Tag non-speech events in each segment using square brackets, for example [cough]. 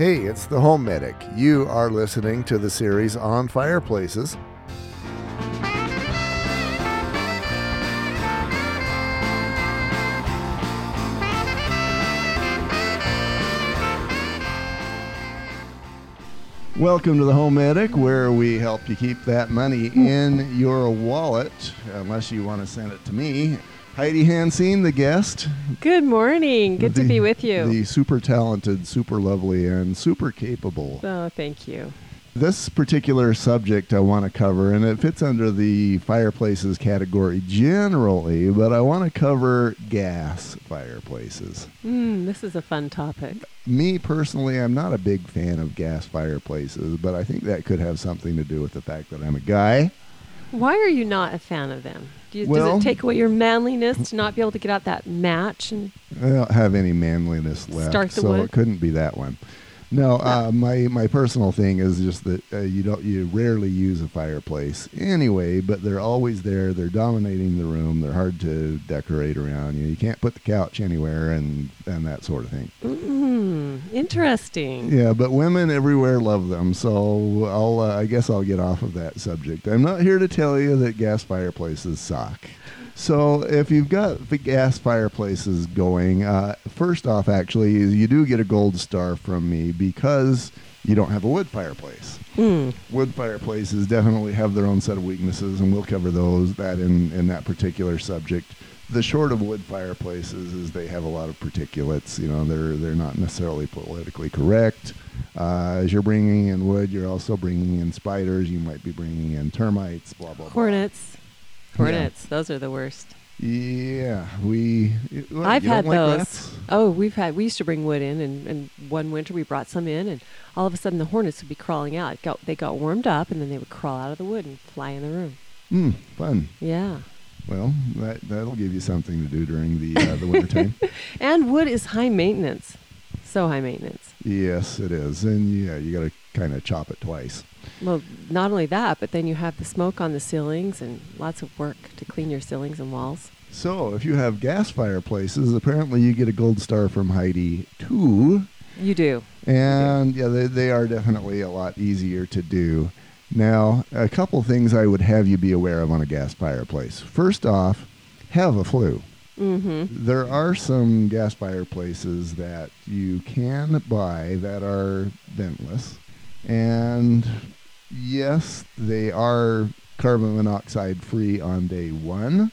Hey, it's the Home Medic. You are listening to the series on fireplaces. Welcome to the Home Medic, where we help you keep that money in your wallet, unless you want to send it to me. Heidi Hansine, the guest. Good morning. Good to be with you. The super talented, super lovely, and super capable. oh, thank you. This particular subject I want to cover, and it fits under the fireplaces category generally, but I want to cover gas fireplaces. Mm, this is a fun topic. Me personally, I'm not a big fan of gas fireplaces, but I think that could have something to do with the fact that I'm a guy. Why are you not a fan of them? Do you, Well- does it take away your manliness to not be able to get out that match? And I don't have any manliness left, so wood? it couldn't be that one. No, uh, my my personal thing is just that uh, you don't you rarely use a fireplace anyway, but they're always there. They're dominating the room. They're hard to decorate around. You, know, you can't put the couch anywhere and and that sort of thing. mm, interesting. Yeah, but women everywhere love them. So I'll uh, I guess I'll get off of that subject. I'm not here to tell you that gas fireplaces suck. So if you've got the gas fireplaces going, uh, first off, actually, you do get a gold star from me because you don't have a wood fireplace. Mm, Wood fireplaces definitely have their own set of weaknesses, and we'll cover those that in in that particular subject. The short of wood fireplaces is they have a lot of particulates. You know, they're they're not necessarily politically correct. Uh, as you're bringing in wood, you're also bringing in spiders. You might be bringing in termites. Blah blah. blah. Hornets. Hornets. Those are the worst. Yeah, we. I've had like those. rats? Oh, we've had. We used to bring wood in, and, and one winter we brought some in, and all of a sudden the hornets would be crawling out. Got, they got warmed up, and then they would crawl out of the wood and fly in the room. Hmm, fun. Yeah. Well, that that'll give you something to do during the uh, the wintertime. [laughs] And wood is high maintenance. So high maintenance. yes, it is, and yeah, you got to kind of chop it twice. Well, not only that, but then you have the smoke on the ceilings and lots of work to clean your ceilings and walls. So, if you have gas fireplaces, apparently you get a gold star from Heidi too. You do. And yeah, they, they are definitely a lot easier to do. Now, a couple things I would have you be aware of on a gas fireplace. First off, have a flue. Mm-hmm. There are some gas fireplaces that you can buy that are ventless. And yes, they are carbon monoxide free on day one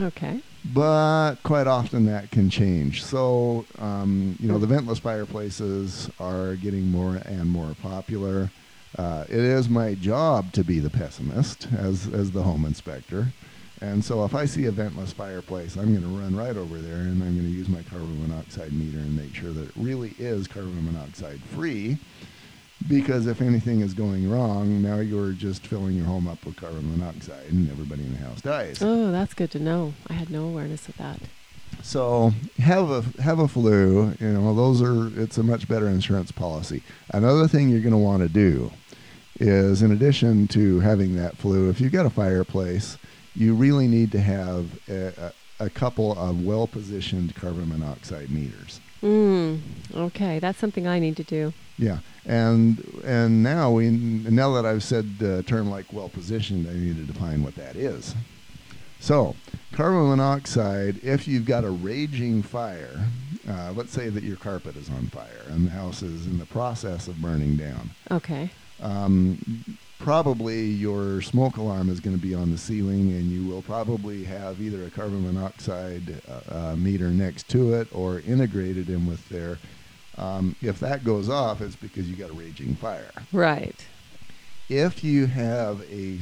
Okay. but quite often that can change. So, um, you know, the ventless fireplaces are getting more and more popular. Uh, it is my job to be the pessimist as, as the home inspector. And so if I see a ventless fireplace, I'm going to run right over there and I'm going to use my carbon monoxide meter and make sure that it really is carbon monoxide free. Because if anything is going wrong, now you're just filling your home up with carbon monoxide and everybody in the house dies. Oh, that's good to know. I had no awareness of that. So have a have a flue. You know those are it's a much better insurance policy. Another thing you're going to want to do is, in addition to having that flue, if you've got a fireplace, you really need to have a, a, a couple of well positioned carbon monoxide meters. Mm. Okay, that's something I need to do. Yeah, and and now we now that I've said a term like well positioned, I need to define what that is. So, carbon monoxide, if you've got a raging fire, uh, let's say that your carpet is on fire and the house is in the process of burning down, Okay. um, probably your smoke alarm is going to be on the ceiling and you will probably have either a carbon monoxide uh, uh, meter next to it or integrated in with there. Um, if that goes off, it's because you got a raging fire Right. if you have a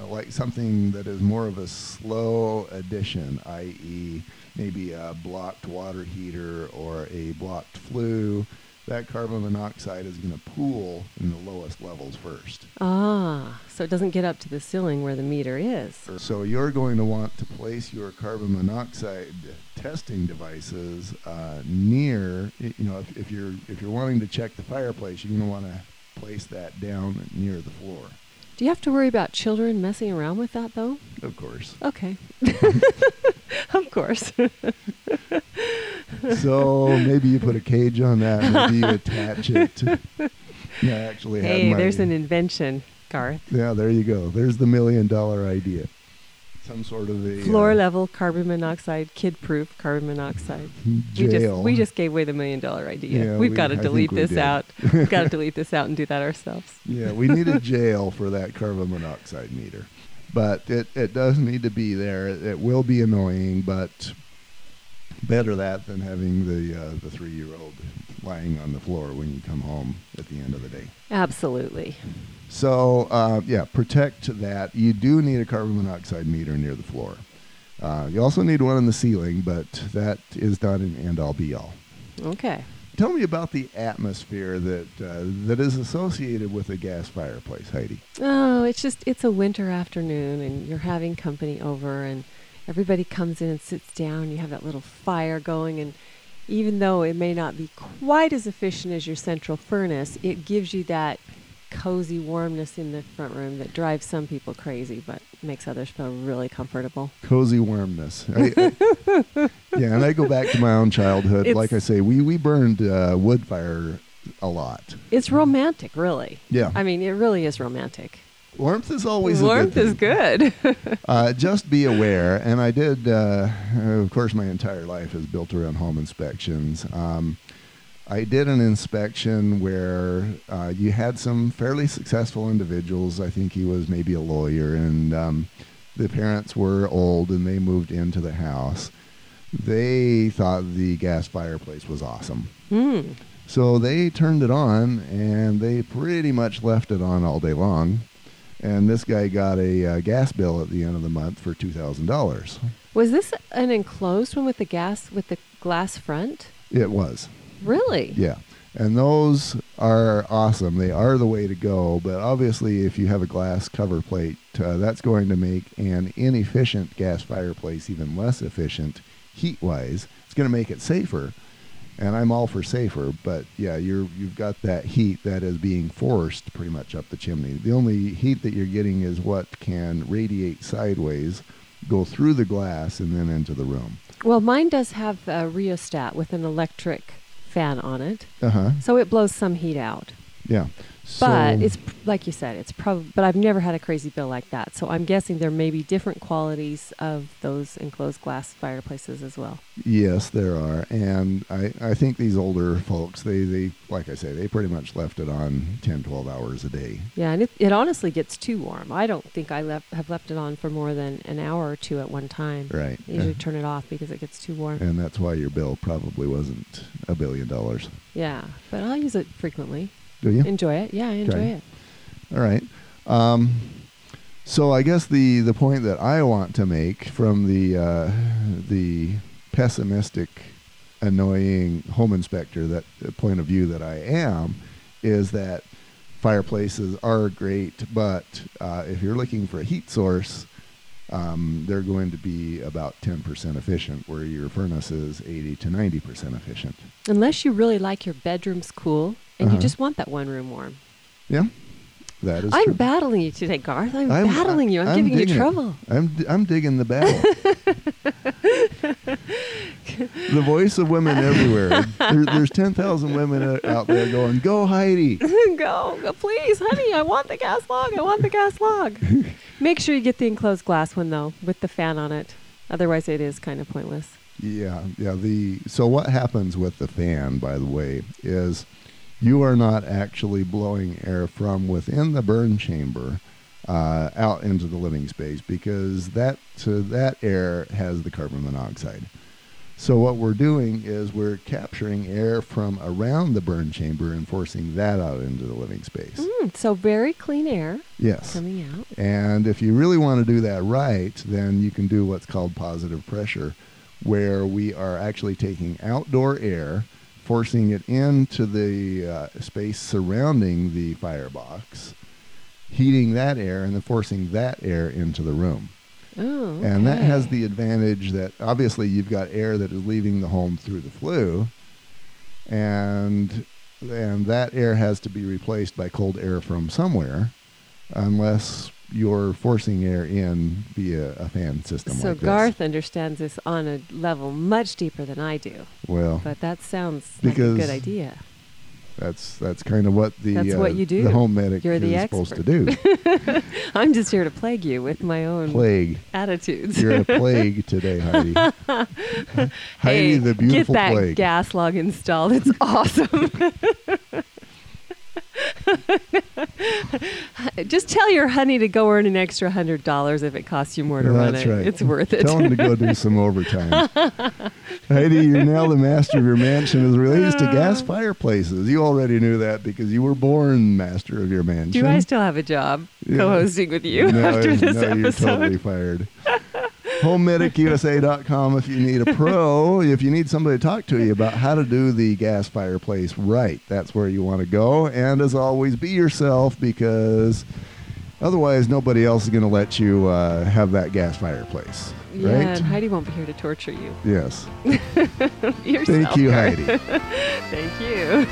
like something that is more of a slow addition, i.e., maybe a blocked water heater or a blocked flue, that carbon monoxide is going to pool in the lowest levels first. Ah, so it doesn't get up to the ceiling where the meter is. So you're going to want to place your carbon monoxide testing devices uh, near, you know, if, if you're if you're wanting to check the fireplace, you're going to want to place that down near the floor, Do you have to worry about children messing around with that though? of course. Okay. [laughs] of course. [laughs] so maybe you put a cage on that. Maybe you attach it. To [laughs] Yeah, I actually Hey, there's an invention, Garth. Yeah, there you go. There's the million dollar idea. Some sort of a Floor uh, level carbon monoxide, kid proof carbon monoxide. We just jail. we just gave away the million dollar idea. Yeah, We've we- got to delete this did. out. [laughs] We've got to delete this out and do that ourselves. Yeah, we need a jail for that carbon monoxide meter. But it, it does need to be there. It, it will be annoying, but better that than having the uh, the three year old lying on the floor when you come home at the end of the day. Absolutely. So uh, yeah, protect that. You do need a carbon monoxide meter near the floor. Uh, you also need one on the ceiling, but that is not an end all be all. Okay. Tell me about the atmosphere that uh, that is associated with a gas fireplace, Heidi. Oh, it's just it's a winter afternoon and you're having company over and everybody comes in and sits down. You have that little fire going and even though it may not be quite as efficient as your central furnace, it gives you that cozy warmness in the front room that drives some people crazy but makes others feel really comfortable. Cozy warmness. I, I- yeah, and I go back to my own childhood. It's- like I say, we we burned uh, wood fire a lot. It's romantic, really. Yeah, I mean, it really is romantic. Warmth is always Warmth a is good. good. [laughs] Uh, just be aware, and I did. Uh, of course, my entire life is built around home inspections. Um, I did an inspection where uh, you had some fairly successful individuals. I think he was maybe a lawyer, and um, the parents were old, and they moved into the house. They thought the gas fireplace was awesome. Hmm. So they turned it on, and they pretty much left it on all day long. And this guy got a uh, gas bill at the end of the month for two thousand dollars. Was this an enclosed one with the gas with the glass front? It was, Really? yeah. And those are awesome. They are the way to go. But obviously, if you have a glass cover plate, uh, that's going to make an inefficient gas fireplace even less efficient heat-wise. It's going to make it safer, and I'm all for safer. But yeah, you're you've got that heat that is being forced pretty much up the chimney. The only heat that you're getting is what can radiate sideways, go through the glass, and then into the room. Well, mine does have a rheostat with an electric fan on it, Uh huh. so it blows some heat out. Yeah. But it's like you said, it's probably. But I've never had a crazy bill like that, so I'm guessing there may be different qualities of those enclosed glass fireplaces as well. Yes, there are, and I, I think these older folks, they, they like I say, they pretty much left it on 10, 12 hours a day. Yeah, and it, it honestly gets too warm. I don't think I left, have left it on for more than an hour or two at one time. Right. I usually [laughs] turn it off because it gets too warm. And that's why your bill probably wasn't a billion dollars. Yeah, but I'll use it frequently. Do you? Enjoy it. Yeah, I enjoy Okay. it. All right. Um, so I guess the, the point that I want to make from the uh, the pessimistic, annoying home inspector that uh, point of view that I am is that fireplaces are great, but uh, if you're looking for a heat source, um, they're going to be about 10% efficient, where your furnace is 80 to 90% efficient. Unless you really like your bedrooms cool and Uh-huh. you just want that one room warm. Yeah, that is I'm true. battling you today, Garth. I'm, I'm- battling you. I'm, I'm giving you it. trouble. I'm d- I'm digging the battle. [laughs] the voice of women everywhere. There, there's ten thousand women out there going, "Go Heidi!" [laughs] go, go, please, honey. I want the gas log. I want the gas log. [laughs] Make sure you get the enclosed glass one though, with the fan on it. Otherwise, it is kind of pointless. Yeah, yeah. The so what happens with the fan, by the way, is you are not actually blowing air from within the burn chamber uh, out into the living space because that so that air has the carbon monoxide. So what we're doing is we're capturing air from around the burn chamber and forcing that out into the living space. Mm, so very clean air Yes. coming out. And if you really want to do that right, then you can do what's called positive pressure, where we are actually taking outdoor air, forcing it into the uh, space surrounding the firebox, heating that air, and then forcing that air into the room. Oh, And that has the advantage that obviously you've got air that is leaving the home through the flue, and and that air has to be replaced by cold air from somewhere, unless you're forcing air in via a fan system So like this. Garth understands this on a level much deeper than I do. Well, But that sounds like a good idea. That's that's kind of what the That's uh, what you do. the home medic You're is the supposed to do. [laughs] I'm just here to plague you with my own plague. attitudes. You're a plague [laughs] today, Heidi. [laughs] Heidi, hey, the beautiful get that plague. gas log installed. It's awesome. [laughs] Just tell your honey to go earn an extra hundred dollars if it costs you more to run That's it. right. It's worth it. Tell him to go do some overtime. [laughs] Heidi, you're now the master of your mansion as relates to uh. gas fireplaces. You already knew that because you were born master of your mansion. Do I still have a job Yeah. co-hosting with you no, after this no, you're totally fired. [laughs] HomemedicUSA.com if you need a pro, if you need somebody to talk to you about how to do the gas fireplace right, that's where you want to go. And as always, be yourself because otherwise nobody else is going to let you uh, have that gas fireplace. Yeah, right? and Heidi won't be here to torture you. Yes. [laughs] Thank you, Heidi. [laughs] Thank you.